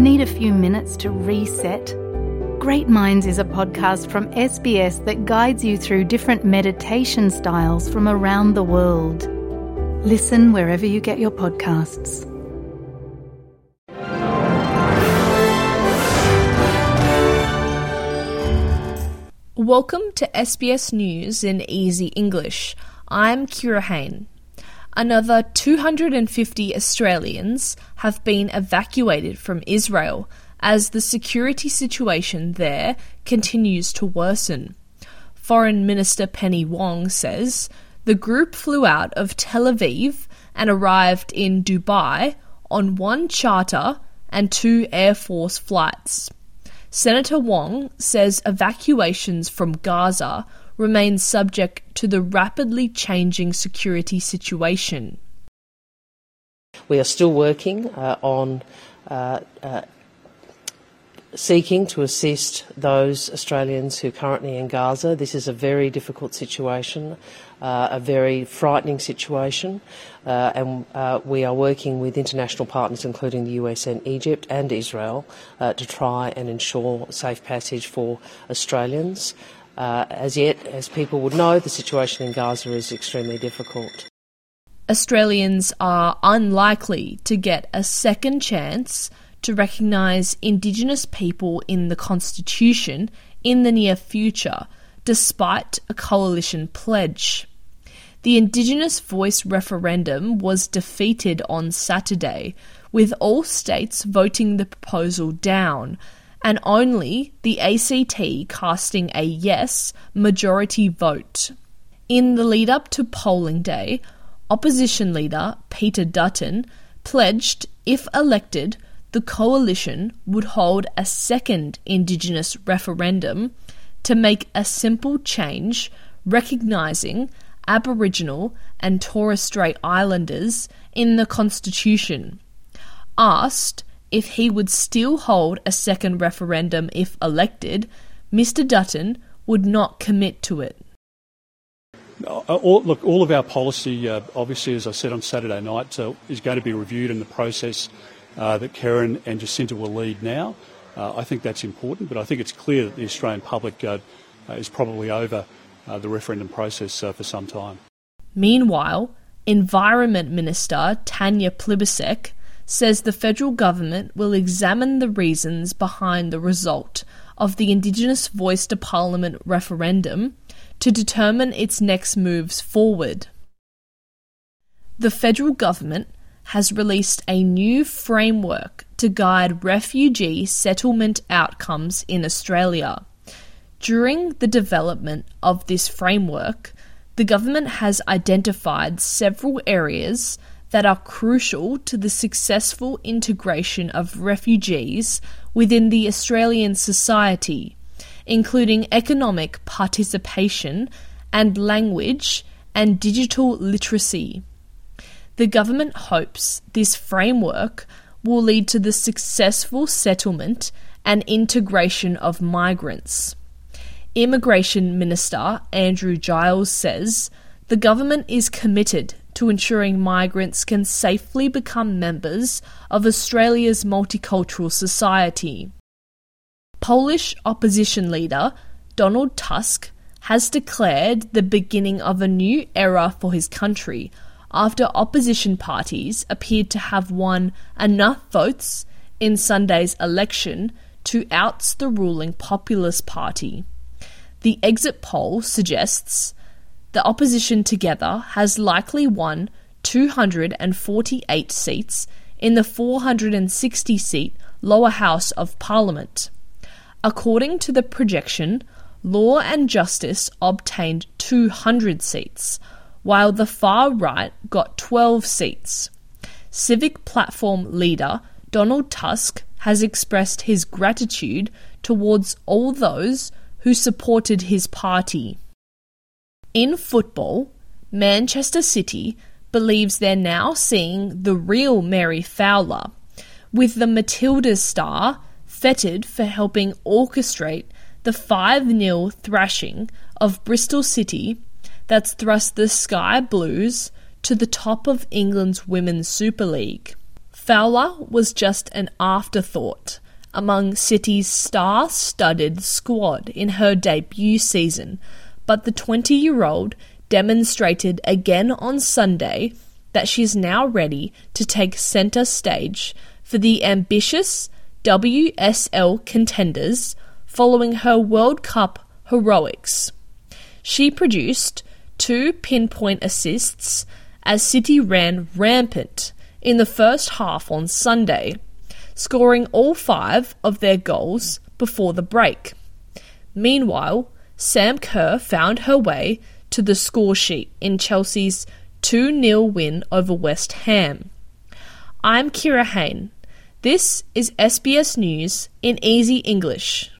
Need a few minutes to reset? Great Minds is a podcast from SBS that guides you through different meditation styles from around the world. Listen wherever you get your podcasts. Welcome to SBS News in Easy English. I'm Kira Hain. Another 250 Australians have been evacuated from Israel as the security situation there continues to worsen. Foreign Minister Penny Wong says the group flew out of Tel Aviv and arrived in Dubai on one charter and two Air Force flights. Senator Wong says evacuations from Gaza remain subject to the rapidly changing security situation. We are still working uh, on uh, uh, seeking to assist those Australians who are currently in Gaza. This is a very difficult situation, uh, a very frightening situation, uh, and uh, we are working with international partners, including the US and Egypt and Israel, uh, to try and ensure safe passage for Australians. Uh, as yet, as people would know, the situation in Gaza is extremely difficult. Australians are unlikely to get a second chance to recognise Indigenous people in the Constitution in the near future, despite a coalition pledge. The Indigenous Voice referendum was defeated on Saturday, with all states voting the proposal down, and only the ACT casting a yes majority vote. In the lead up to polling day, opposition leader Peter Dutton pledged, if elected, the coalition would hold a second Indigenous referendum to make a simple change recognising Aboriginal and Torres Strait Islanders in the Constitution. Asked if he would still hold a second referendum if elected, Mr Dutton would not commit to it. Uh, all, look, all of our policy, uh, obviously, as I said on Saturday night, uh, is going to be reviewed in the process uh, that Kerrynne and Jacinta will lead now. Uh, I think that's important, but I think it's clear that the Australian public uh, is probably over the referendum process for some time. Meanwhile, Environment Minister Tanya Plibersek says the federal government will examine the reasons behind the result of the Indigenous Voice to Parliament referendum to determine its next moves forward. The federal government has released a new framework to guide refugee settlement outcomes in Australia. During the development of this framework, the government has identified several areas that are crucial to the successful integration of refugees within the Australian society, including economic participation and language and digital literacy. The government hopes this framework will lead to the successful settlement and integration of migrants. Immigration Minister Andrew Giles says the government is committed to ensuring migrants can safely become members of Australia's multicultural society. Polish opposition leader Donald Tusk has declared the beginning of a new era for his country after opposition parties appeared to have won enough votes in Sunday's election to oust the ruling Populist Party. The exit poll suggests the opposition together has likely won 248 seats in the 460 seat lower house of parliament. According to the projection, Law and Justice obtained 200 seats, while the far right got 12 seats. Civic Platform leader Donald Tusk has expressed his gratitude towards all those who supported his party. In football, Manchester City believes they're now seeing the real Mary Fowler, with the Matildas star feted for helping orchestrate the 5 0 thrashing of Bristol City that's thrust the Sky Blues to the top of England's Women's Super League. Fowler was just an afterthought among City's star studded squad in her debut season, but the 20 year old demonstrated again on Sunday that she's now ready to take centre stage for the ambitious WSL contenders following her World Cup heroics. She produced two pinpoint assists as City ran rampant in the first half on Sunday, scoring all five of their goals before the break. Meanwhile, Sam Kerr found her way to the score sheet in Chelsea's 2 0 win over West Ham. I'm Kira Hain. This is SBS News in Easy English.